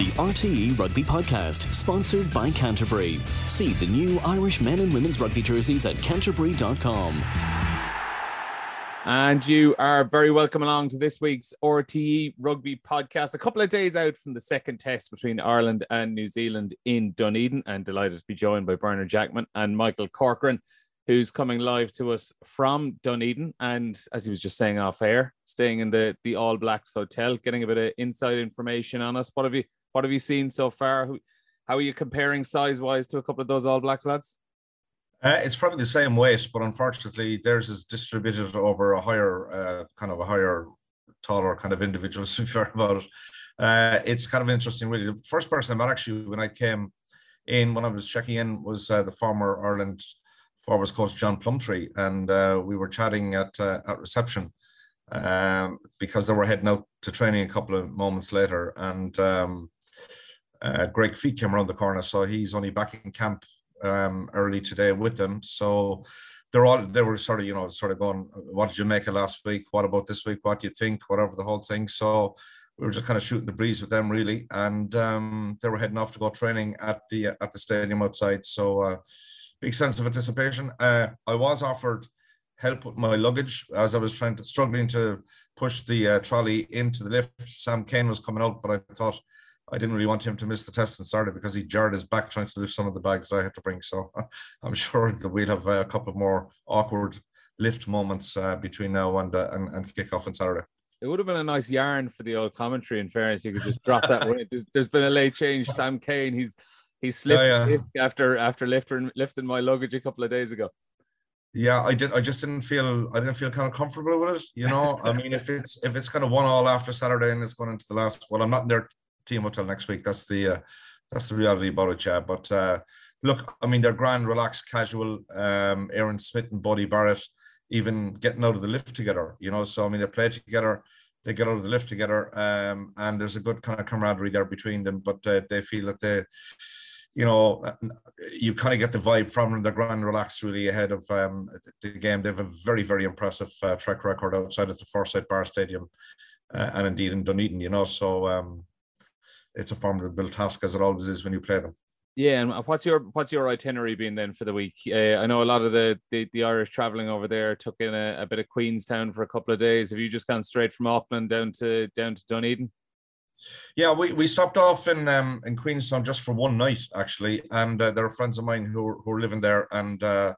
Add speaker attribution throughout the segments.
Speaker 1: The RTE Rugby Podcast, sponsored by Canterbury. See the new Irish men and women's rugby jerseys at canterbury.com.
Speaker 2: And you are very welcome along to this week's RTE Rugby podcast. A couple of days out from the second test between Ireland and New Zealand in Dunedin, and delighted to be joined by Bernard Jackman and Michael Corcoran, who's coming live to us from Dunedin. And as he was just saying off air, staying in the the All Blacks hotel, getting a bit of inside information on us. What have you What have you seen so far? How are you comparing size wise to a couple of those All Blacks lads?
Speaker 3: Uh, it's probably the same weight, but unfortunately, theirs is distributed over a higher, uh, kind of a higher, taller kind of individuals. To be fair about it, uh, it's kind of interesting. Really, the first person I met actually when I came in when I was checking in was uh, the former Ireland forwards coach John Plumtree, and uh, we were chatting at uh, at reception um, because they were heading out to training a couple of moments later, and um, Greg Feek came around the corner, so he's only back in camp um, early today with them. So they're all they were sort of you know sort of going, what did you make of last week? What about this week? What do you think? Whatever the whole thing. So we were just kind of shooting the breeze with them really, and um, they were heading off to go training at the at the stadium outside. So uh, big sense of anticipation. Uh, I was offered help with my luggage as I was trying to struggling to push the uh, trolley into the lift. Sam Cane was coming out, but I thought I didn't really want him to miss the test and started because he jarred his back trying to lift some of the bags that I had to bring. So I'm sure that we'll have a couple more awkward lift moments uh, between now and, uh, and and kickoff on Saturday.
Speaker 2: It would have been a nice yarn for the old commentary. In fairness, you could just drop that. There's, there's been a late change. Sam Cane, he's he slipped oh, yeah. after after lifting lifting my luggage a couple of days ago.
Speaker 3: Yeah, I did. I just didn't feel. I didn't feel kind of comfortable with it. You know, I mean, if it's if it's kind of one all after Saturday and it's going into the last. Well, I'm not in there team hotel next week. That's the uh, that's the reality about it, yeah. But uh, look, I mean, they're grand, relaxed, casual. Um, Aaron Smith and Bodie Barrett even getting out of the lift together, you know. So I mean, they play together, they get out of the lift together, um, and there's a good kind of camaraderie there between them. But uh, they feel that they, you know, you kind of get the vibe from them. They're grand, relaxed, really ahead of um, the game. They have a very, very impressive uh, track record outside of the Forsyth Bar Stadium, uh, and indeed in Dunedin, you know. So um, it's a formidable task as it always is when you play them.
Speaker 2: Yeah, and what's your what's your itinerary been then for the week? Uh, I know a lot of the, the, the Irish traveling over there took in a, a, bit of Queenstown for a couple of days. Have you just gone straight from Auckland down to down to Dunedin?
Speaker 3: Yeah, we, we stopped off in um, in Queenstown just for one night actually, and uh, there are friends of mine who who are living there, and uh,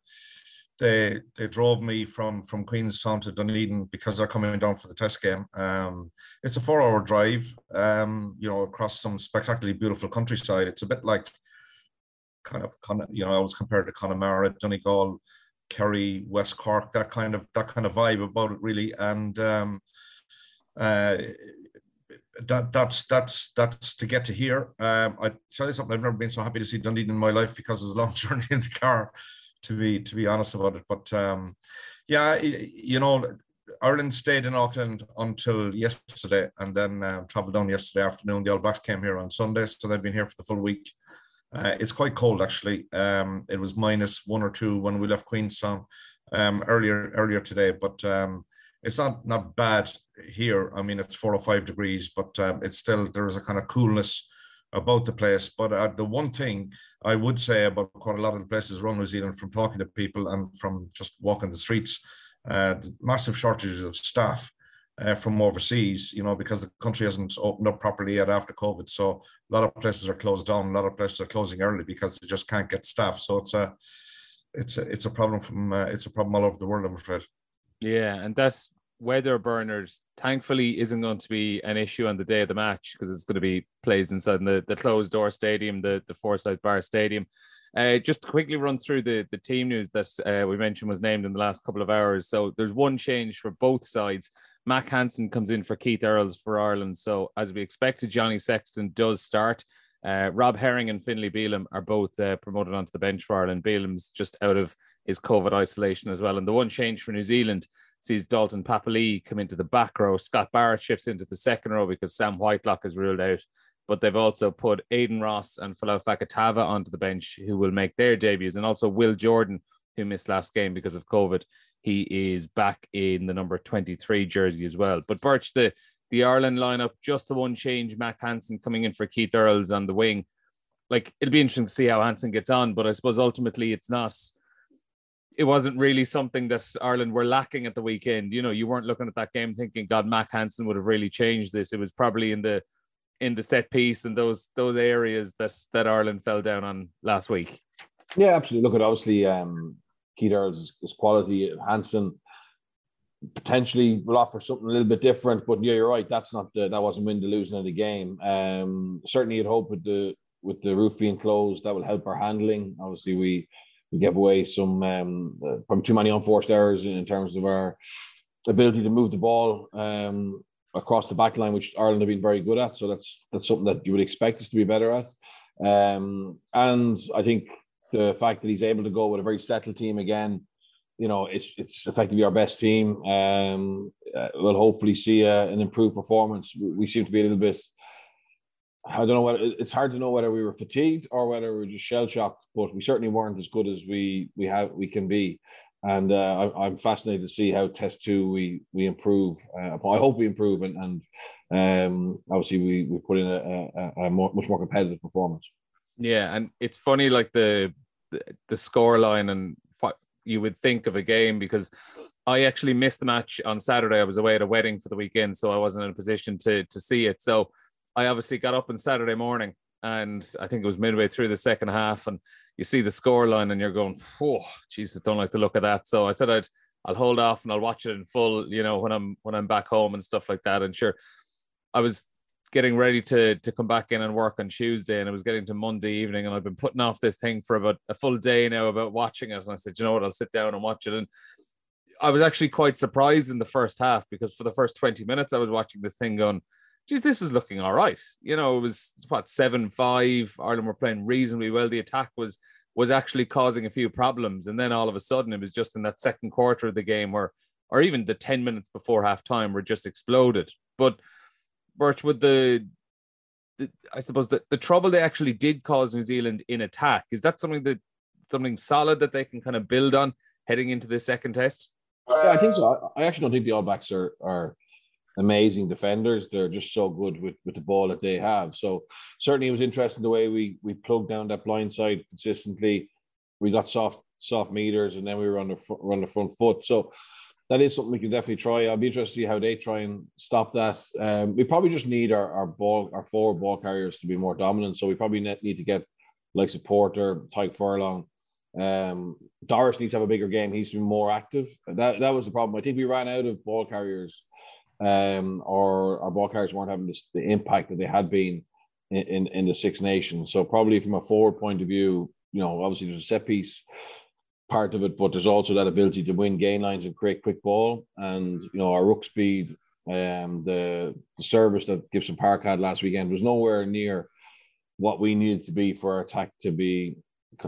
Speaker 3: they they drove me from from Queenstown to Dunedin because they're coming down for the test game. Um, it's a four hour drive, um, you know, across some spectacularly beautiful countryside. It's a bit like kind of, you know, I was compared to Connemara, Donegal, Kerry, West Cork, that kind of that kind of vibe about it really, and um, uh, that that's that's that's to get to here. Um, I tell you something, I've never been so happy to see Dunedin in my life because it was a long journey in the car to be to be honest about it. But um, yeah, you know, Ireland stayed in Auckland until yesterday, and then uh, travelled down yesterday afternoon. The All Blacks came here on Sunday, so they've been here for the full week. Uh, it's quite cold actually. Um, it was minus one or two when we left Queenstown um, earlier earlier today, but um, it's not not bad here. I mean, it's four or five degrees, but um, it's still there is a kind of coolness about the place. But uh, the one thing I would say about quite a lot of the places around New Zealand, from talking to people and from just walking the streets, uh, the massive shortages of staff uh, from overseas. You know, because the country hasn't opened up properly yet after COVID, so a lot of places are closed down. A lot of places are closing early because they just can't get staff. So it's a it's a it's a problem from uh, it's a problem all over the world. I'm afraid.
Speaker 2: Yeah, and that's weather burners thankfully isn't going to be an issue on the day of the match because it's going to be plays inside the, the closed door stadium, the, the Forsyth Bar Stadium. Uh, just to quickly run through the, the team news that uh, we mentioned was named in the last couple of hours. So there's one change for both sides. Mack Hansen comes in for Keith Earls for Ireland. So as we expected, Johnny Sexton does start. Uh, Rob Herring and Finlay Bealham are both uh, promoted onto the bench for Ireland. Bealham's just out of his COVID isolation as well. And the one change for New Zealand sees Dalton Papali'i come into the back row. Scott Barrett shifts into the second row because Sam Whitelock is ruled out. But they've also put Aidan Ross and Folau Fakatava onto the bench who will make their debuts. And also Will Jordan, who missed last game because of COVID. He is back in the number 23 jersey as well. But Birch, the the Ireland lineup, just the one change, Mack Hansen coming in for Keith Earls on the wing. Like it'll be interesting to see how Hansen gets on, but I suppose ultimately it's not. It wasn't really something that Ireland were lacking at the weekend. You know, you weren't looking at that game thinking, God, Mack Hansen would have really changed this. It was probably in the in the set piece and those those areas that that Ireland fell down on last week.
Speaker 4: Yeah, absolutely. Look at obviously um Keith Earls' quality. Hansen potentially will offer something a little bit different. But yeah, you're right. That's not the, that wasn't win the losing of the game. Um, certainly, you'd hope with the with the roof being closed, that will help our handling. Obviously, we we gave away some um, uh, probably too many unforced errors in, in terms of our ability to move the ball um, across the back line, which Ireland have been very good at. So that's that's something that you would expect us to be better at. Um, and I think the fact that he's able to go with a very settled team again you know, it's it's effectively our best team. Um, uh, we'll hopefully see uh, an improved performance. We seem to be a little bit. I don't know what it's hard to know whether we were fatigued or whether we were just shell shocked, but we certainly weren't as good as we we have we can be. And uh, I, am fascinated to see how test two we we improve. Uh, I hope we improve, and, and um, obviously we we put in a, a, a more, much more competitive performance.
Speaker 2: Yeah, and it's funny like the the, the score line and what you would think of a game because I actually missed the match on Saturday. I was away at a wedding for the weekend, so I wasn't in a position to to see it. So I obviously got up on Saturday morning, and I think it was midway through the second half, and you see the score line, and you're going, "Oh, Jesus, don't like the look of that." So I said I'd I'll hold off and I'll watch it in full, you know, when I'm when I'm back home and stuff like that. And sure, I was getting ready to to come back in and work on Tuesday, and it was getting to Monday evening, and I've been putting off this thing for about a full day now about watching it. And I said, you know what, I'll sit down and watch it. And I was actually quite surprised in the first half because for the first 20 minutes I was watching this thing going, geez, this is looking all right. You know, it was what seven five. Ireland were playing reasonably well. The attack was was actually causing a few problems, and then all of a sudden it was just in that second quarter of the game where, or even the 10 minutes before half time, where just exploded. But Birch, with the, the I suppose the, the trouble they actually did cause New Zealand in attack, is that something that something solid that they can kind of build on heading into the second test?
Speaker 4: Yeah, I think so. I actually don't think the All Blacks are are amazing defenders. They're just so good with, with the ball that they have. So certainly it was interesting the way we we plugged down that blind side consistently. We got soft soft meters and then we were on the front, on the front foot. So that is something we can definitely try. I'll be interested to see how they try and stop that. Um, we probably just need our, our ball, our forward ball carriers to be more dominant. So we probably need to get like supporter, Tadhg Furlong. Um, Doris needs to have a bigger game. He's been more active. That that was the problem. I think we ran out of ball carriers, um, or our ball carriers weren't having the impact that they had been in, in, in the Six Nations. So probably from a forward point of view, you know, obviously there's a set piece part of it, but there's also that ability to win gain lines and create quick ball. And you know, our ruck speed, um, the the service that Gibson Park had last weekend was nowhere near what we needed to be for our attack to be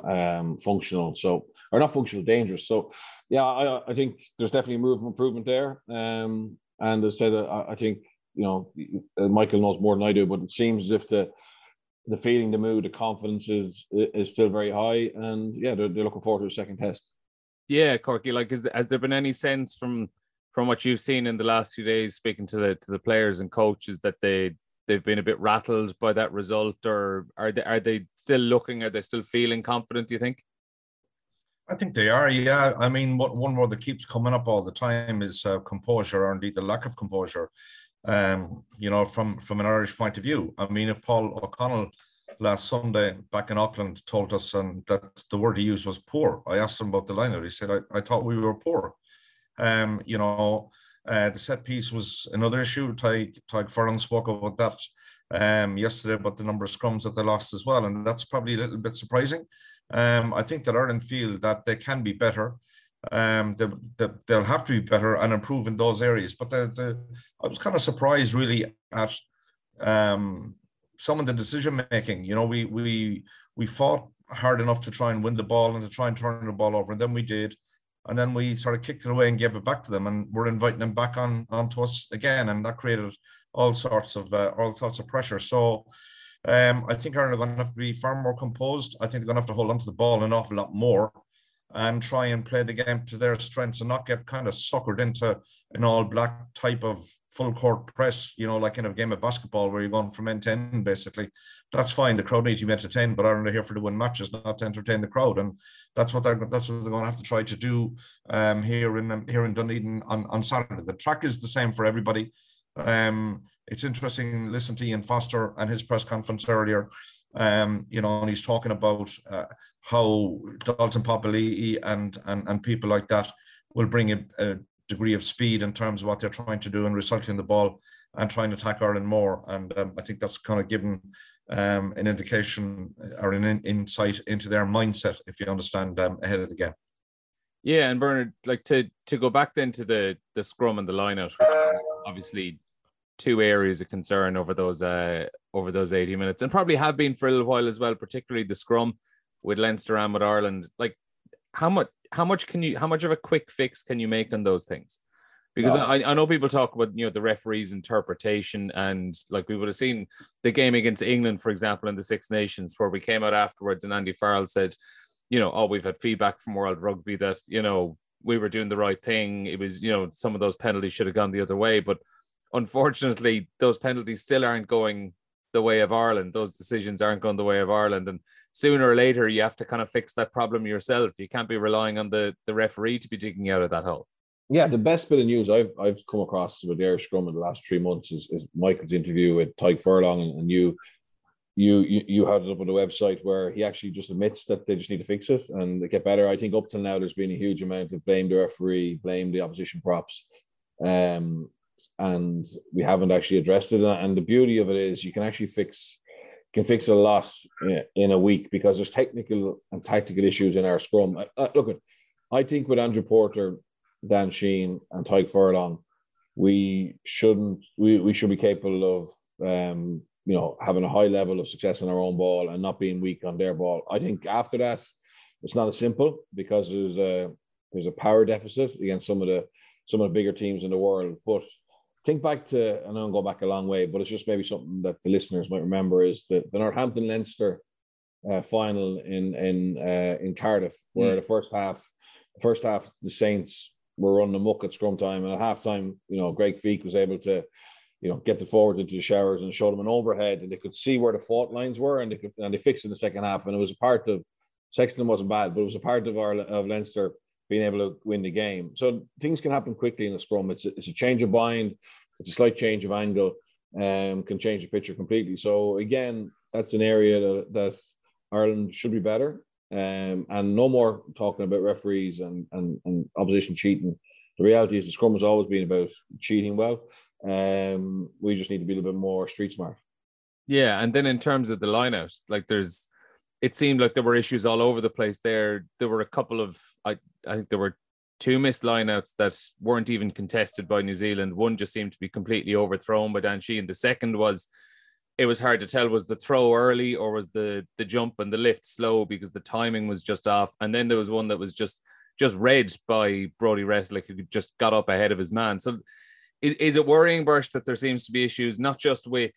Speaker 4: um, functional. So, or not functional, dangerous. So, yeah, I, I think there's definitely a move improvement there. Um, and as I said, I, I think you know uh, Michael knows more than I do, but it seems as if the the feeling, the mood, the confidence is is still very high, and yeah, they're, they're looking forward to a second test.
Speaker 2: Yeah, Corky. Like, is, has there been any sense from from what you've seen in the last few days, speaking to the to the players and coaches, that they they've been a bit rattled by that result, or are they are they still looking? Are they still feeling confident? Do you think?
Speaker 3: I think they are. Yeah, I mean, what one word that keeps coming up all the time is uh, composure, or indeed the lack of composure um, you know, from from an Irish point of view. I mean, if Paul O'Connell last Sunday back in Auckland told us and that the word he used was poor, I asked him about the liner. He said, I, I thought we were poor. Um, you know, uh, the set piece was another issue. Tadhg, Tadhg Furlong spoke about that um, yesterday about the number of scrums that they lost as well. And that's probably a little bit surprising. Um, I think that Ireland feel that they can be better um, they, they, they'll have to be better and improve in those areas. But the, the, I was kind of surprised really at um, some of the decision making. You know, we we we fought hard enough to try and win the ball and to try and turn the ball over, and then we did, and then we sort of kicked it away and gave it back to them, and we're inviting them back on onto us again, and that created all sorts of uh, all sorts of pressure. So. Um, I think Ireland are going to have to be far more composed. I think they're going to have to hold on to the ball an awful lot more and try and play the game to their strengths and not get kind of suckered into an all black type of full court press, you know, like in a game of basketball where you're going from end to end, basically. That's fine. The crowd needs to be entertained, but Ireland are here for the win matches, not to entertain the crowd, and that's what they're that's what they're going to have to try to do um, here in um, here in Dunedin on, on Saturday. The track is the same for everybody. Um, it's interesting. Listen to Ian Foster and his press conference earlier. Um, you know, and he's talking about uh, how Dalton Papali'i and, and and people like that will bring a, a degree of speed in terms of what they're trying to do and recycling the ball and trying to attack Ireland more. And um, I think that's kind of given um, an indication or an in, insight into their mindset, if you understand, um, ahead of the game.
Speaker 2: Yeah, and Bernard, like to to go back then to the the scrum and the lineout, obviously two areas of concern over those uh over those 80 minutes and probably have been for a little while as well, particularly the scrum with Leinster and with Ireland. Like how much how much can you how much of a quick fix can you make on those things? Because I, I know people talk about you know the referee's interpretation and like we would have seen the game against England, for example, in the Six Nations, where we came out afterwards and Andy Farrell said, you know, oh, we've had feedback from World Rugby that, you know, we were doing the right thing. It was, you know, some of those penalties should have gone the other way. But unfortunately, those penalties still aren't going the way of Ireland. Those decisions aren't going the way of Ireland. And sooner or later you have to kind of fix that problem yourself. You can't be relying on the the referee to be digging out of that hole.
Speaker 4: Yeah, the best bit of news I've I've come across with the Irish scrum in the last three months is, is Michael's interview with Tadhg Furlong and, and you you you you had it up on the website where he actually just admits that they just need to fix it and get better. I think up till now there's been a huge amount of blame the referee, blame the opposition props. Um, and we haven't actually addressed it. And the beauty of it is you can actually fix can fix a lot in a week because there's technical and tactical issues in our scrum. Look, I think with Andrew Porter, Dan Sheehan, and Tadhg Furlong, we shouldn't we, we should be capable of um, you know having a high level of success on our own ball and not being weak on their ball. I think after that, it's not as simple because there's a there's a power deficit against some of the some of the bigger teams in the world. But think back to, and I'll go back a long way, but it's just maybe something that the listeners might remember is the, the Northampton Leinster uh, final in in uh, in Cardiff, where mm. the first half, the first half, the Saints were running muck at scrum time, and at halftime, you know, Greg Feek was able to, you know, get the forward into the showers and show them an overhead, and they could see where the fault lines were, and they could and they fixed in the second half, and it was a part of Sexton wasn't bad, but it was a part of our of Leinster being able to win the game. So things can happen quickly in a scrum. It's a, it's a change of mind, it's a slight change of angle, um, can change the picture completely. So again, that's an area that, that Ireland should be better. Um, and no more talking about referees and, and, and opposition cheating. The reality is the scrum has always been about cheating well. Um, we just need to be a little bit more street smart.
Speaker 2: Yeah, and then in terms of the lineout, like there's it seemed like there were issues all over the place there. There were a couple of I I think there were two missed lineouts that weren't even contested by New Zealand. One just seemed to be completely overthrown by Dan Sheehan. The second was it was hard to tell was the throw early or was the the jump and the lift slow because the timing was just off. And then there was one that was just just read by Brodie Retallick who just got up ahead of his man. So is, is it worrying, Burst, that there seems to be issues not just with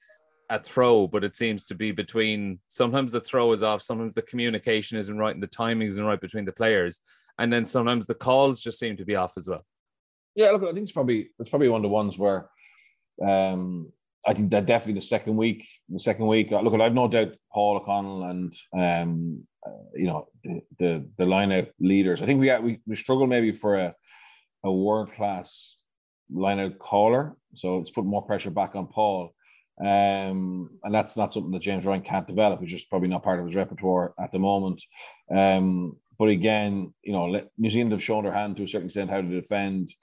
Speaker 2: a throw, but it seems to be between sometimes the throw is off, sometimes the communication isn't right and the timing isn't right between the players, and then sometimes the calls just seem to be off as well.
Speaker 4: Yeah, look, I think it's probably it's probably one of the ones where um, I think that definitely the second week, the second week. Uh, look, I've no doubt Paul O'Connell and um, uh, you know the the, the lineout leaders. I think we got, we we struggle maybe for a a world class lineout caller, so it's put more pressure back on Paul. Um, and that's not something that James Ryan can't develop. It's just probably not part of his repertoire at the moment. Um, but again, you know, New Zealand have shown their hand to a certain extent how to defend.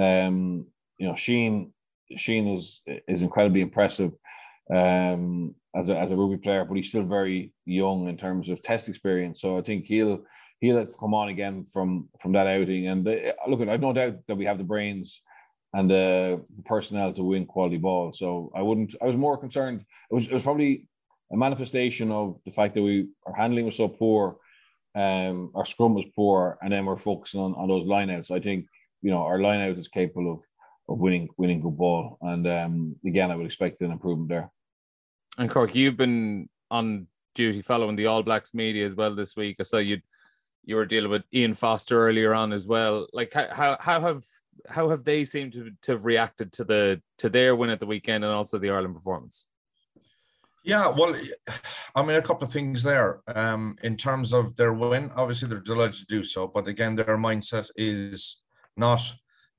Speaker 4: Um, you know, Sheehan Sheehan is is incredibly impressive um, as a as a rugby player, but he's still very young in terms of test experience. So I think he'll he'll come on again from from that outing. And the, look, I've no doubt that we have the brains and the personnel to win quality ball. So I wouldn't. I was more concerned. It was it was probably a manifestation of the fact that we our handling was so poor, um, our scrum was poor, and then we're focusing on, on those lineouts. I think you know our lineout is capable of of winning winning good ball, and um, again I would expect an improvement there.
Speaker 2: And Cork, you've been on duty following the All Blacks media as well this week. I saw you you were dealing with Ian Foster earlier on as well. Like how how have how have they seemed to, to have reacted to the to their win at the weekend and also the Ireland performance?
Speaker 3: Yeah, well, I mean, a couple of things there. Um, in terms of their win, obviously they're delighted to do so, but again, their mindset is not,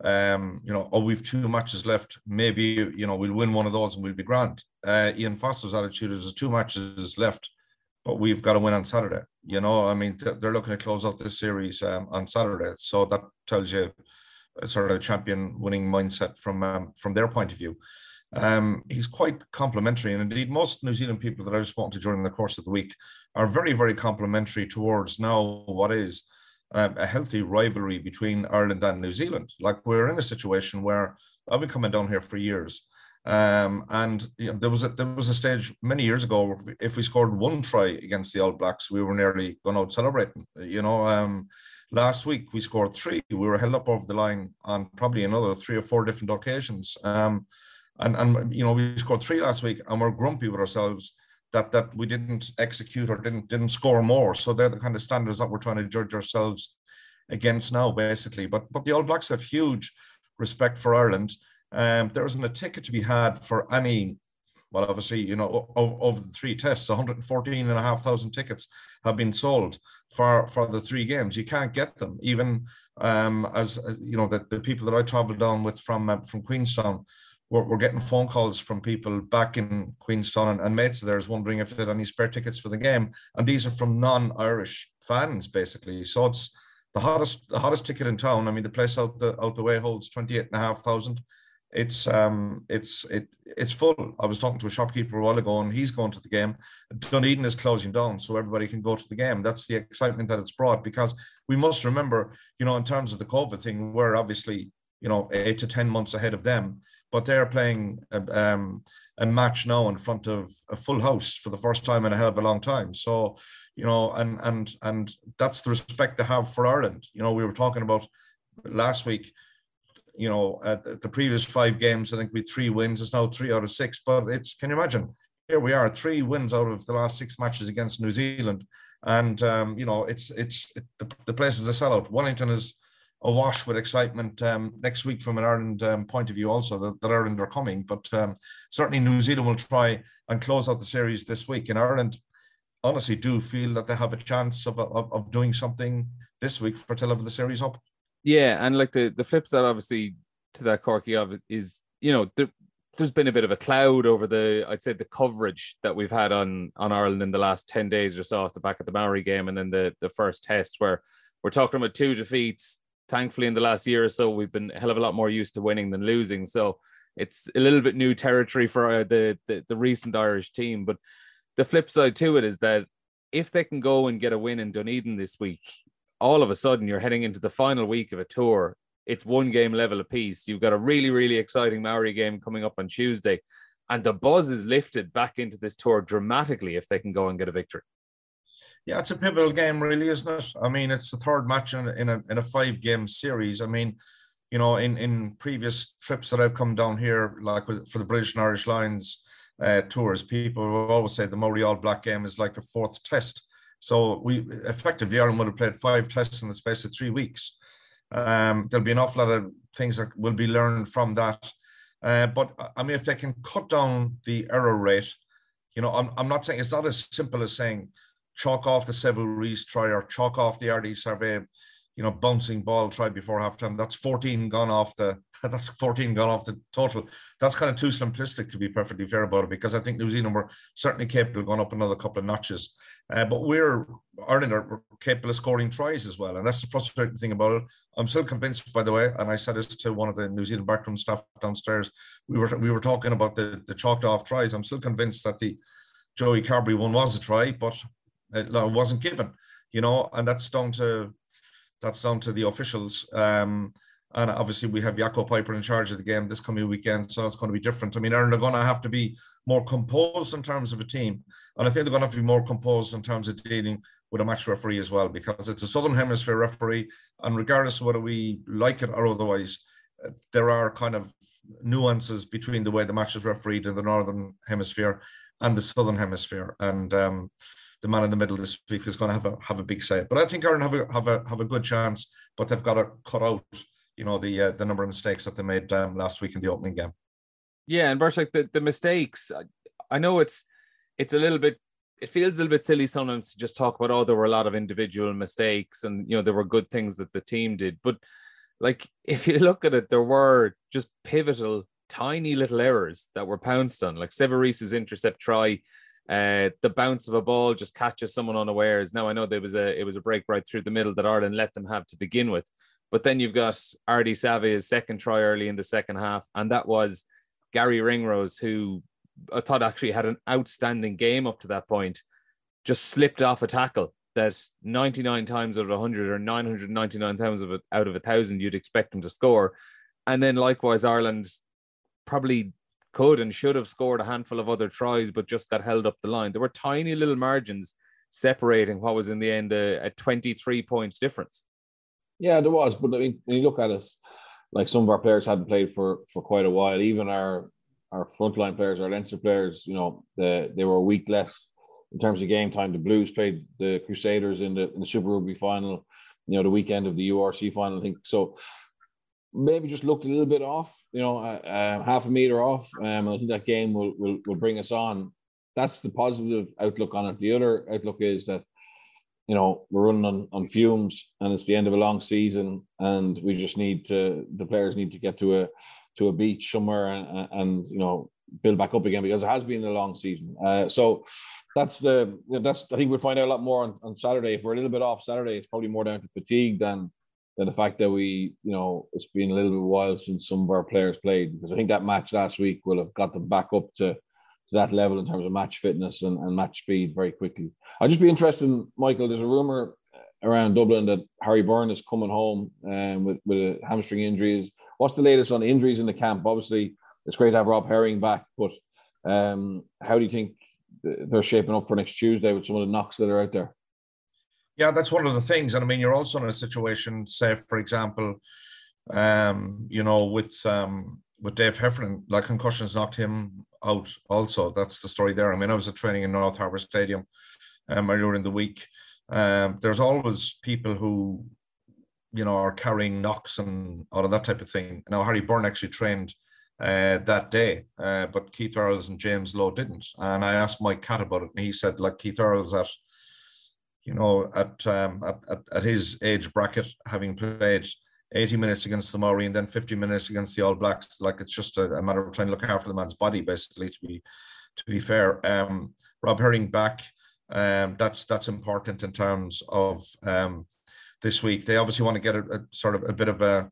Speaker 3: um, you know, oh, we've two matches left. Maybe you know we'll win one of those and we'll be grand. Uh, Ian Foster's attitude is two matches left, but we've got to win on Saturday. You know, I mean, they're looking to close out this series um, on Saturday, so that tells you sort of a champion winning mindset from um, from their point of view. Um, he's quite complimentary, and indeed, most New Zealand people that I've spoken to during the course of the week are very, very complimentary towards now what is um, a healthy rivalry between Ireland and New Zealand. Like we're in a situation where I've been coming down here for years, um, and you know, there was a, there was a stage many years ago if we scored one try against the All Blacks, we were nearly going out celebrating. You know, um, last week we scored three. We were held up over the line on probably another three or four different occasions. Um, and and you know we scored three last week, and we're grumpy with ourselves that that we didn't execute or didn't didn't score more. So they're the kind of standards that we're trying to judge ourselves against now, basically. But but the All Blacks have huge respect for Ireland. Um, there isn't a ticket to be had for any. Well, obviously, you know, of the three tests, 114 and a half thousand tickets have been sold for for the three games. You can't get them, even um, as you know, the, the people that I travelled down with from uh, from Queenstown we're, getting phone calls from people back in Queenstown and, and mates of wondering if they had any spare tickets for the game. And these are from non-Irish fans, basically. So it's the hottest the hottest ticket in town. I mean, the place out the out the way holds 28 It's um it's it it's full. I was talking to a shopkeeper a while ago and he's going to the game. Dunedin is closing down, so everybody can go to the game. That's the excitement that it's brought because we must remember, you know, in terms of the COVID thing, we're obviously, you know, eight to 10 months ahead of them but they're playing a, um, a match now in front of a full house for the first time in a hell of a long time. So, you know, and and and that's the respect they have for Ireland. You know, we were talking about last week. You know, at the previous five games, I think we three wins. It's now three out of six. But it's can you imagine? Here we are, three wins out of the last six matches against New Zealand, and um, you know, it's it's it, the, the place is a sellout. Wellington is awash with excitement um, next week from an Ireland um, point of view, also that, that Ireland are coming. But um, certainly New Zealand will try and close out the series this week. And Ireland honestly do feel that they have a chance of, of, of doing something this week for to level the series up.
Speaker 2: Yeah, and like the the flip side, obviously, to that Corky of it is, you know, there, there's been a bit of a cloud over the, I'd say, the coverage that we've had on on Ireland in the last ten days or so off the back of the Maori game, and then the the first test where we're talking about two defeats, thankfully in the last year or so we've been a hell of a lot more used to winning than losing. So it's a little bit new territory for uh, the, the, the recent irish team. But the flip side to it is that if they can go and get a win in dunedin this week all of a sudden you're heading into the final week of a tour it's one game level apiece you've got a really really exciting maori game coming up on tuesday and the buzz is lifted back into this tour dramatically if they can go and get a victory
Speaker 3: yeah, it's a pivotal game, really, isn't it? I mean, it's the third match in a, in a, in a five game series. I mean, you know, in, in previous trips that I've come down here, like for the British and Irish Lions uh, tours, people always say the Maori All Black game is like a fourth test. So we effectively Ireland would have played five tests in the space of three weeks. Um, there'll be an awful lot of things that will be learned from that. Uh, but I mean, if they can cut down the error rate, you know, I'm, I'm not saying it's not as simple as saying chalk off the Sevu Reece try or chalk off the Ardie Savea, you know, bouncing ball try before halftime. That's 14 gone off the that's 14 gone off the total. That's kind of too simplistic to be perfectly fair about it because I think New Zealand were certainly capable of going up another couple of notches. Uh, but we're Ireland are capable of scoring tries as well. And that's the frustrating thing about it. I'm still convinced, by the way, and I said this to one of the New Zealand backroom staff downstairs. We were we were talking about the, the chalked off tries. I'm still convinced that the Joey Carbery one was a try, but it wasn't given, you know, and that's down to that's down to the officials. Um, and obviously, we have Jaco Peyper in charge of the game this coming weekend, so it's going to be different. I mean, Ireland are going to have to be more composed in terms of a team, and I think they're going to have to be more composed in terms of dealing with a match referee as well, because it's a Southern Hemisphere referee, and regardless of whether we like it or otherwise, there are kind of nuances between the way the match is refereed in the Northern Hemisphere and the Southern Hemisphere, and um, the man in the middle this week is going to have a have a big say. But I think Ireland have a have a have a good chance, but they've got to cut out, you know, the uh, the number of mistakes that they made um, last week in the opening game.
Speaker 2: Yeah, and like the, the mistakes, I, I know it's it's a little bit it feels a little bit silly sometimes to just talk about oh there were a lot of individual mistakes and you know there were good things that the team did but like if you look at it there were just pivotal tiny little errors that were pounced on like Sevu Reece's intercept try uh, the bounce of a ball just catches someone unawares. Now I know there was a it was a break right through the middle that Ireland let them have to begin with, but then you've got Ardie Savea's second try early in the second half, and that was Gary Ringrose, who I thought actually had an outstanding game up to that point, just slipped off a tackle that 99 times out of 100 or 999 times out of a thousand you'd expect him to score, and then likewise Ireland probably could and should have scored a handful of other tries, but just got held up the line. There were tiny little margins separating what was in the end a, a 23 points difference.
Speaker 4: Yeah, there was. But I mean, when you look at us, like some of our players hadn't played for for quite a while. Even our our frontline players, our Leinster players, you know, the, they were a week less in terms of game time. The Blues played the Crusaders in the in the Super Rugby final, you know, the weekend of the URC final. I think so maybe just looked a little bit off, you know, uh, uh, half a meter off. Um, I think that game will, will will bring us on. That's the positive outlook on it. The other outlook is that, you know, we're running on, on fumes and it's the end of a long season and we just need to, the players need to get to a, to a beach somewhere and, and you know, build back up again because it has been a long season. Uh, so that's the, that's, I think we'll find out a lot more on, on Saturday. If we're a little bit off Saturday, it's probably more down to fatigue than, than the fact that we, you know, it's been a little bit while since some of our players played because I think that match last week will have got them back up to, to that level in terms of match fitness and, and match speed very quickly. I'd just be interested, in, Michael. There's a rumor around Dublin that Harry Byrne is coming home um, with, with a hamstring injuries. What's the latest on injuries in the camp? Obviously, it's great to have Rob Herring back, but um, how do you think they're shaping up for next Tuesday with some of the knocks that are out there?
Speaker 3: Yeah, that's one of the things. And I mean, you're also in a situation, say, for example, um, you know, with um, with Dave Heffernan, like concussions knocked him out. Also, that's the story there. I mean, I was at training in North Harbour Stadium um, earlier in the week. Um, there's always people who, you know, are carrying knocks and all of that type of thing. Now, Harry Byrne actually trained uh, that day, uh, but Keith Earls and James Lowe didn't. And I asked Mike Catt about it, and he said, like Keith Earls at you know, at, um, at, at, his age bracket, having played 80 minutes against the Maori and then 50 minutes against the All Blacks, like it's just a, a, matter of trying to look after the man's body, basically. To be to be fair, um, Rob Herring back, um, that's that's important in terms of um, this week. They obviously want to get a, a, sort of a bit of a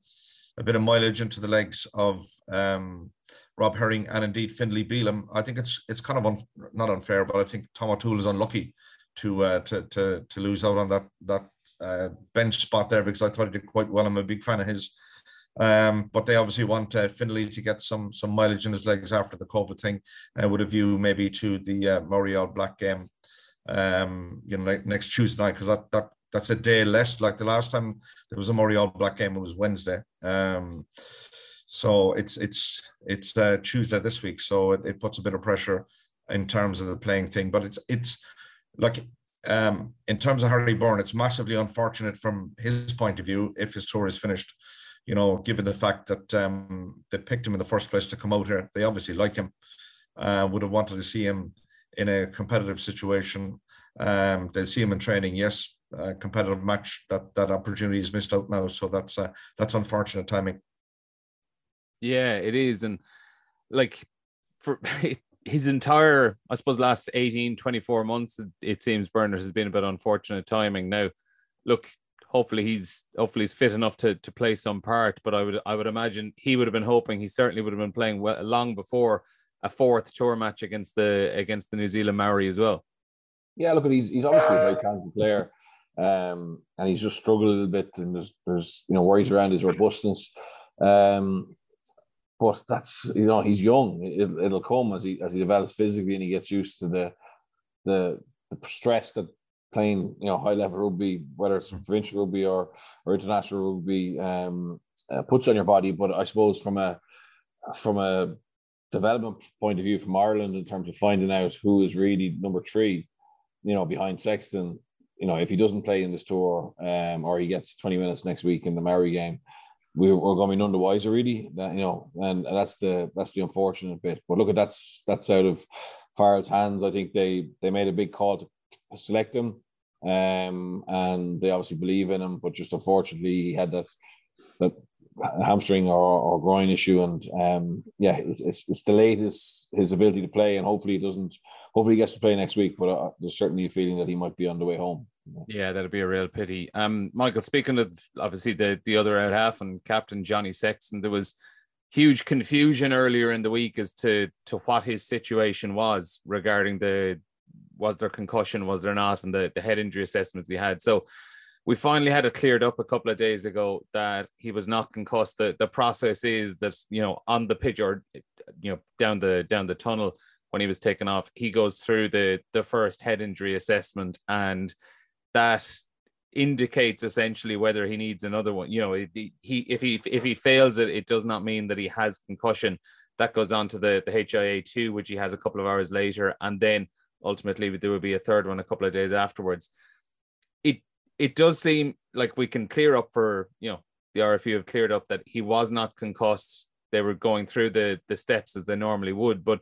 Speaker 3: a bit of mileage into the legs of um, Rob Herring and indeed Finlay Bealham. I think it's it's kind of un, not unfair, but I think Tom O'Toole is unlucky to uh, to to to lose out on that that uh, bench spot there because I thought he did quite well. I'm a big fan of his. Um, but they obviously want uh, Finlay to get some some mileage in his legs after the COVID thing, uh, with a view maybe to the uh, Maori All Black game, um, you know, next Tuesday night because that that that's a day less. Like the last time there was a Maori All Black game, it was Wednesday. Um, so it's it's it's uh, Tuesday this week, so it, it puts a bit of pressure in terms of the playing thing. But it's it's like um, in terms of Harry Byrne, it's massively unfortunate from his point of view if his tour is finished. You know, given the fact that um, they picked him in the first place to come out here, they obviously like him. Uh, would have wanted to see him in a competitive situation. Um, they see him in training, yes, competitive match. That that opportunity is missed out now, so that's uh, that's unfortunate timing.
Speaker 2: Yeah, it is, and like for his entire, I suppose, last 18, 24 months, it seems Bernard has been a bit unfortunate timing. Now, look, hopefully he's hopefully he's fit enough to to play some part, but I would I would imagine he would have been hoping he certainly would have been playing well long before a fourth tour match against the against the New Zealand Maori as well.
Speaker 4: Yeah, look, he's he's obviously a very talented player, um, and he's just struggled a little bit, and there's there's you know worries around his robustness. Um, but that's you know he's young. It, will come as he as he develops physically and he gets used to the the, the stress that playing you know high level rugby, whether it's mm. provincial rugby or or international rugby, um, uh, puts on your body. But I suppose from a from a development point of view from Ireland in terms of finding out who is really number three, you know, behind Sexton, you know, if he doesn't play in this tour um, or he gets 20 minutes next week in the Maori game, we're, we're going to be none the wiser, really. That you know, and that's the that's the unfortunate bit. But look at that's that's out of Farrell's hands. I think they they made a big call to select him, um, and they obviously believe in him. But just unfortunately, he had that that hamstring or, or groin issue, and um, yeah, it's, it's, it's delayed his his ability to play, and hopefully he doesn't. Hopefully he gets to play next week, but uh, there's certainly a feeling that he might be on the way home.
Speaker 2: Yeah, that'd be a real pity. Um, Michael, speaking of obviously the the other out half and Captain Johnny Sexton, there was huge confusion earlier in the week as to to what his situation was regarding the was there concussion, was there not, and the, the head injury assessments he had. So we finally had it cleared up a couple of days ago that he was not concussed. The the process is that you know on the pitch or you know down the down the tunnel when he was taken off, he goes through the the first head injury assessment and that indicates essentially whether he needs another one. You know, he if he if he fails it, it does not mean that he has concussion. That goes on to the the HIA two, which he has a couple of hours later, and then ultimately there will be a third one a couple of days afterwards It it does seem like we can clear up for you know the RFU have cleared up that he was not concussed. They were going through the the steps as they normally would, but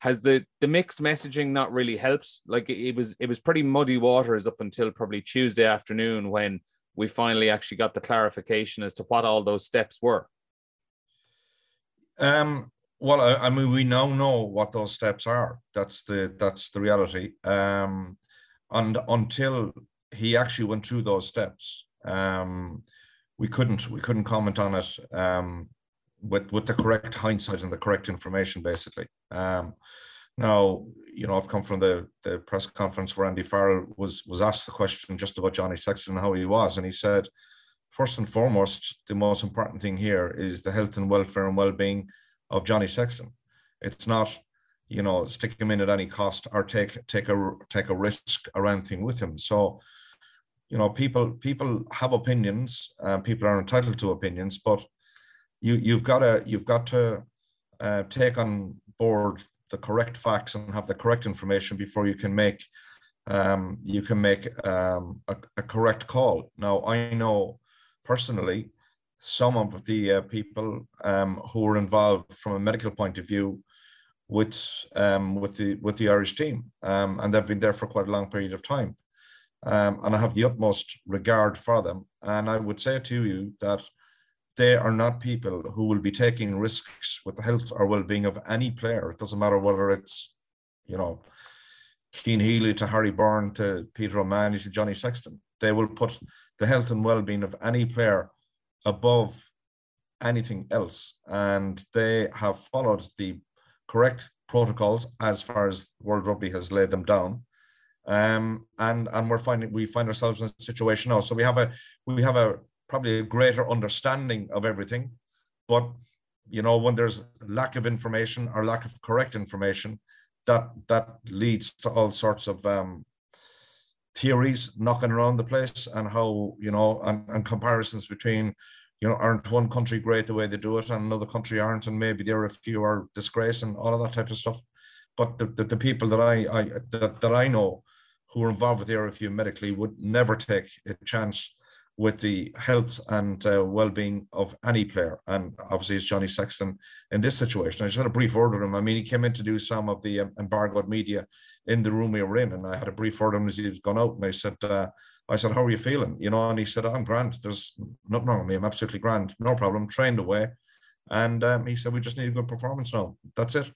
Speaker 2: has the the mixed messaging not really helped? Like it, it was it was pretty muddy waters up until probably Tuesday afternoon when we finally actually got the clarification as to what all those steps were.
Speaker 3: Um, well, I, I, mean, we now know what those steps are. That's the that's the reality. Um, and until he actually went through those steps. Um, we couldn't we couldn't comment on it um, with with the correct hindsight and the correct information, basically. Um, now, you know, I've come from the the press conference where Andy Farrell was was asked the question just about Johnny Sexton and how he was, and he said, first and foremost, the most important thing here is the health and welfare and well-being of Johnny Sexton. It's not you know stick him in at any cost or take take a take a risk or anything with him so you know people people have opinions uh, people are entitled to opinions but you you've got to you've got to uh, take on board the correct facts and have the correct information before you can make um, you can make um, a, a, correct call now i know personally some of the uh, people um, who were involved from a medical point of view with um, with the with the irish team um, and they've been there for quite a long period of time um, and I have the utmost regard for them. And I would say to you that they are not people who will be taking risks with the health or well-being of any player. It doesn't matter whether it's, you know, Cian Healy to Harry Byrne to Peter O'Mahony to Johnny Sexton. They will put the health and well-being of any player above anything else. And they have followed the correct protocols as far as World Rugby has laid them down um, and and we're finding we find ourselves in a situation now. So we have a we have a probably a greater understanding of everything, but you know when there's lack of information or lack of correct information, that that leads to all sorts of um, theories knocking around the place and how you know and, and comparisons between you know, aren't one country great the way they do it and another country aren't, and maybe there are a few are disgrace and all of that type of stuff. But the, the, the people that I, I that, that I know who are involved with the RFU medically would never take a chance with the health and uh, well-being of any player. And obviously, it's Johnny Sexton in this situation. I just had a brief word with him. I mean, he came in to do some of the um, embargoed media in the room we were in, and I had a brief word with him as he was gone out, and I said, uh, "I said, how are you feeling?" You know, and he said, "I'm grand. There's nothing wrong with me. I'm absolutely grand. No problem. Trained away." And um, he said, "We just need a good performance now. That's it."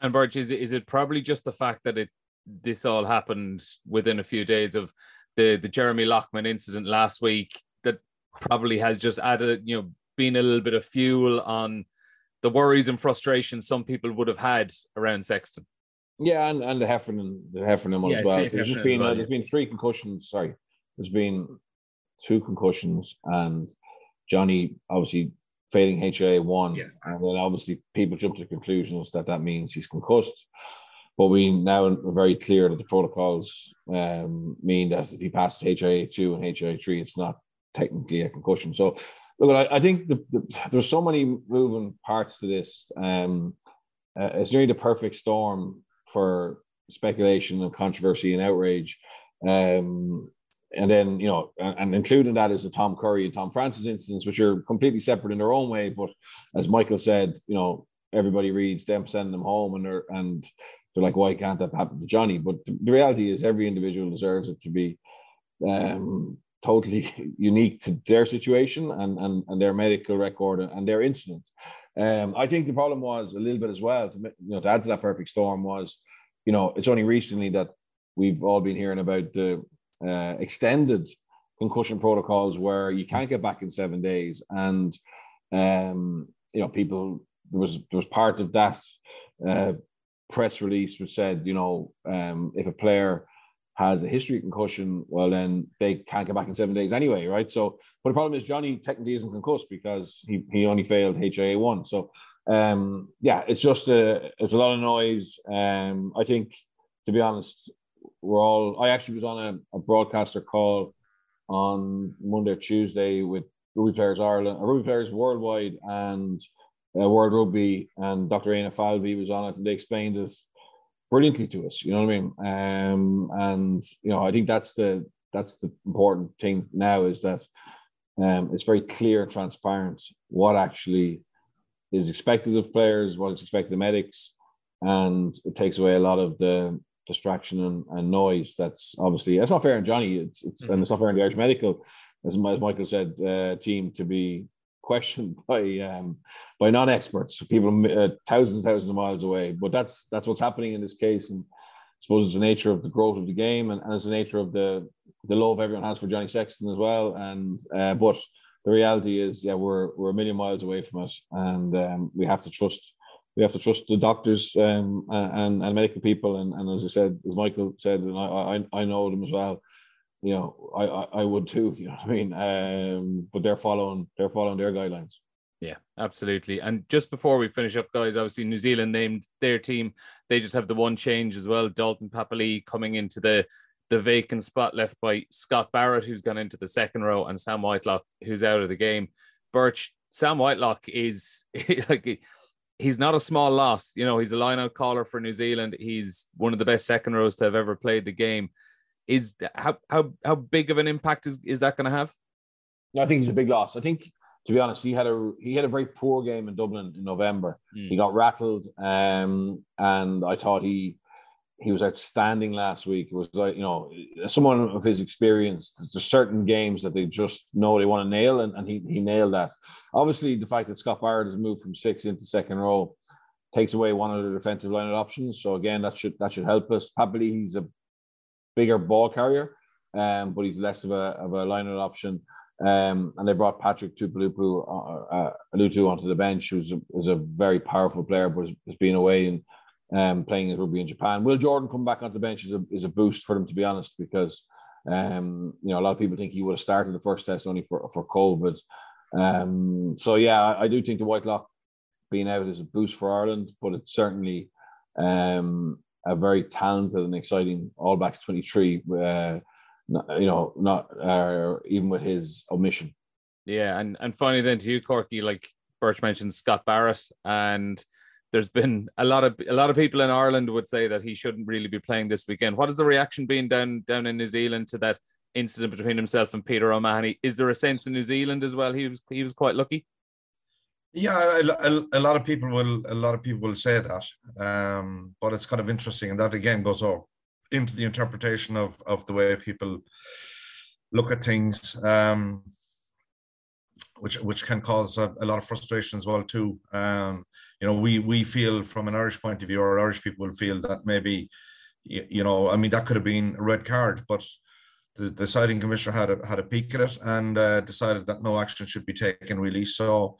Speaker 2: And Birch, is it, is it probably just the fact that it this all happened within a few days of the the Jeremy Loughman incident last week that probably has just added, you know, been a little bit of fuel on the worries and frustration some people would have had around Sexton.
Speaker 4: Yeah, and, and the Heffernan, the Heffernan one yeah, as well. There's just been well, uh, there's been three concussions. Sorry, there's been two concussions, and Johnny obviously failing HIA one, yeah. and then obviously people jump to conclusions that that means he's concussed. But we now are very clear that the protocols um, mean that if he passes HIA2 and HIA3, it's not technically a concussion. So, look, I, I think the, the, there's so many moving parts to this. Um, uh, it's really the perfect storm for speculation and controversy and outrage. Um, and then, you know, and, and including that is the Tom Curry and Tom Francis incidents, which are completely separate in their own way. But as Michael said, you know, everybody reads them send them home and they're, and they're like, why can't that happen to Johnny? But the, reality is every individual deserves it to be um, totally unique to their situation and, and, and their medical record and their incident. Um, I think the problem was a little bit as well to you know to add to that perfect storm was, you know, it's only recently that we've all been hearing about the uh, extended concussion protocols where you can't get back in seven days, and um, you know people there was there was part of that uh, press release which said you know um, if a player has a history of concussion, well, then they can't get back in seven days anyway, right? So, but the problem is Johnny technically isn't concussed because he, he only failed HIA one. So, um, yeah, it's just a it's a lot of noise. Um, I think, to be honest, we're all. I actually was on a, a broadcaster call on Monday or Tuesday with Rugby Players Ireland, Rugby Players Worldwide, and uh, World Rugby, and Dr. Éanna Falvey was on it, and they explained this brilliantly to us. You know what I mean? Um, and you know, I think that's the that's the important thing now is that um, it's very clear, transparent what actually is expected of players, what is expected of medics, and it takes away a lot of the distraction and, and noise. That's obviously that's not fair on Johnny. It's it's mm-hmm. and it's not fair on the Irish medical, as, as Michael said, uh, team to be questioned by um, by non-experts, people uh, thousands and thousands of miles away. But that's that's what's happening in this case, and I suppose it's the nature of the growth of the game, and, and it's the nature of the the love everyone has for Johnny Sexton as well. And uh, but the reality is, yeah, we're we're a million miles away from it, and um, we have to trust. We have to trust the doctors um, and, and medical people, and, and as I said, as Michael said, and I, I, I know them as well you know, I, I, I would too. You know what I mean? Um, but they're following they're following their guidelines.
Speaker 2: Yeah, absolutely. And just before we finish up, guys, obviously New Zealand named their team. They just have the one change as well. Dalton Papali'i coming into the the vacant spot left by Scott Barrett, who's gone into the second row, and Sam Whitelock, who's out of the game. Birch, Sam Whitelock is like he's not a small loss. You know, he's a lineout caller for New Zealand. He's one of the best second rows to have ever played the game is how how how big of an impact is, is that going to have?
Speaker 4: I think he's a big loss. I think to be honest, he had a he had a very poor game in Dublin in November. Mm. He got rattled, um, and I thought he he was outstanding last week. It was like you know, someone of his experience. There's certain games that they just know they want to nail, and, and he he nailed that. Obviously, the fact that Scott Barrett has moved from six into second row takes away one of the defensive line options. So again, that should that should help us. Probably he's a bigger ball carrier, um, but he's less of a of a lineout option. Um, and they brought Patrick Tuipulotu uh, uh, onto the bench, who's a, who's a very powerful player, but has been away and um, playing rugby in Japan. Will Jordan come back onto the bench is a, is a boost for them, to be honest, because um, you know a lot of people think he would have started the first test only for for COVID. Um, so yeah, I, I do think the Whitelock being out is a boost for Ireland, but it's certainly um, a very talented and exciting All Blacks 23. Uh, you know, not uh, even with his omission.
Speaker 2: Yeah, and and finally then to you, Corky, like Birch mentioned Scott Barrett, and there's been a lot of a lot of people in Ireland would say that he shouldn't really be playing this weekend. What has the reaction been down down in New Zealand to that incident between himself and Peter O'Mahony? Is there a sense in New Zealand as well? He was he was quite lucky.
Speaker 3: Yeah, a, a, a, lot of people will a lot of people will say that, um, but it's kind of interesting, and that again goes over into the interpretation of of the way people look at things, um, which which can cause a, a, lot of frustration as well too. Um, you know, we we feel from an Irish point of view, or Irish people will feel that maybe, you, you know, I mean that could have been a red card, but the deciding commissioner had a had a peek at it and uh, decided that no action should be taken really. So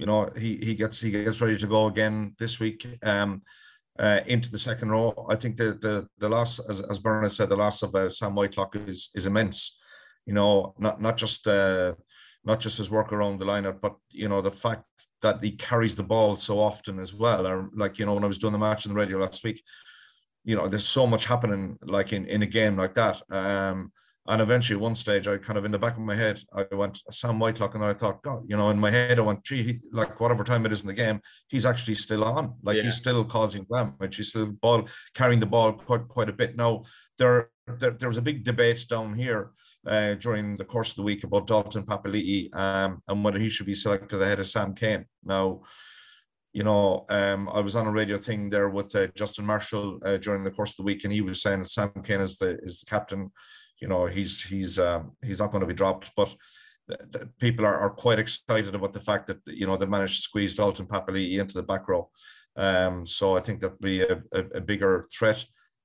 Speaker 3: you know, he he gets he gets ready to go again this week. Um, uh, into the second row. I think the the the loss, as, as Bernard said, the loss of uh, Sam Whitelock is is immense. You know, not not just uh, not just his work around the lineup, but you know the fact that he carries the ball so often as well. Or like you know, when I was doing the match on the radio last week, you know, there's so much happening like in in a game like that. Um, And eventually, one stage, I kind of in the back of my head, I went Sam Whitelock, and I thought, God, you know, in my head, I went, gee, he, like whatever time it is in the game, he's actually still on. Like yeah. he's still causing damage. He's still ball carrying the ball quite quite a bit. Now there there, there was a big debate down here uh, during the course of the week about Dalton Papali'i um, and whether he should be selected ahead of Sam Cane. Now, you know, um, I was on a radio thing there with uh, Justin Marshall uh, during the course of the week, and he was saying that Sam Cane is the is the captain. You know, he's he's um, he's not going to be dropped, but people are, are quite excited about the fact that you know they've managed to squeeze Dalton Papali'i into the back row. Um, so I think that'll be a, a, a, bigger threat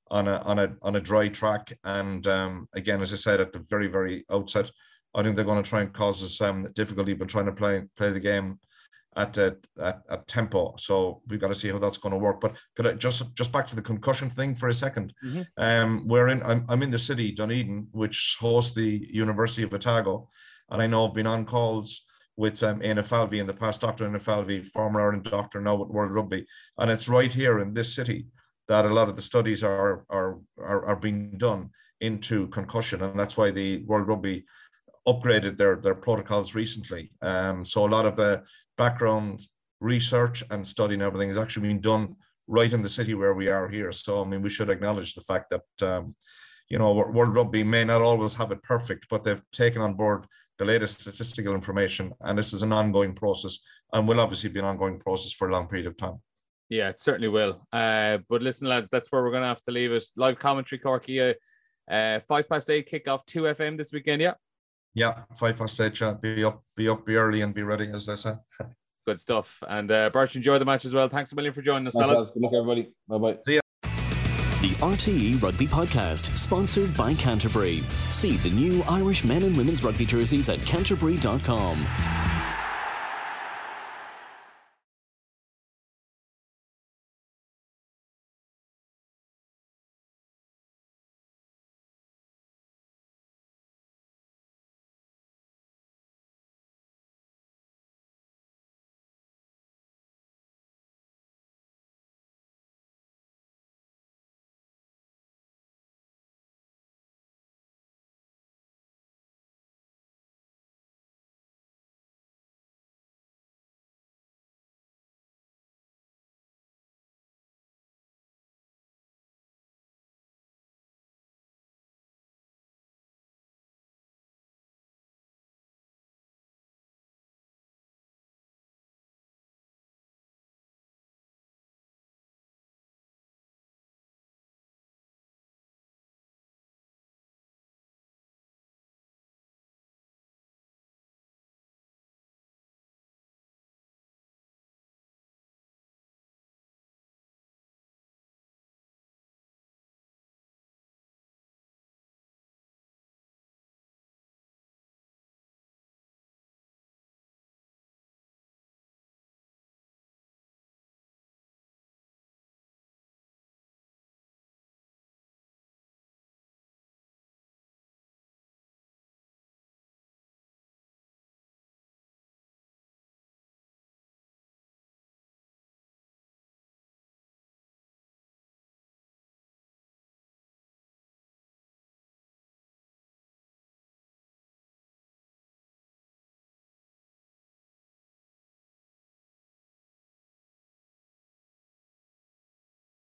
Speaker 3: on a on a on a dry track. And um, again, as I said at the very very outset, I think they're going to try and cause us um, difficulty by trying to play play the game at, at, at tempo. So we've got to see how that's going to work. But could I just just back to the concussion thing for a 2nd mm-hmm. Um, we're in. I'm, I'm in the city Dunedin, which hosts the University of Otago, and I know I've been on calls with um, Éanna Falvey in the past, Dr. Éanna Falvey, former Ireland doctor, now at World Rugby, and it's right here in this city that a lot of the studies are are are, are being done into concussion, and that's why the World Rugby upgraded their their protocols recently. Um, so a lot of the background research and studying everything is actually being done right in the city where we are here. So I mean, we should acknowledge the fact that um, you know World Rugby may not always have it perfect, but they've taken on board the latest statistical information, and this is an ongoing process, and will obviously be an ongoing process for a long period of time.
Speaker 2: Yeah, it certainly will. Uh, but listen, lads, that's where we're going to have to leave it. Live commentary, Corky. Uh, uh, five past eight kickoff, two FM this weekend. Yeah.
Speaker 3: Yeah, five past eight. Yeah, be up, be up, be early, and be ready, as they say.
Speaker 2: Good stuff. And uh, Birch, enjoy the match as well. Thanks a million for joining us, fellas.
Speaker 4: Good luck, everybody. Bye bye.
Speaker 3: See ya.
Speaker 1: The RTE Rugby Podcast, sponsored by Canterbury. See the new Irish men and women's rugby jerseys at canterbury.com.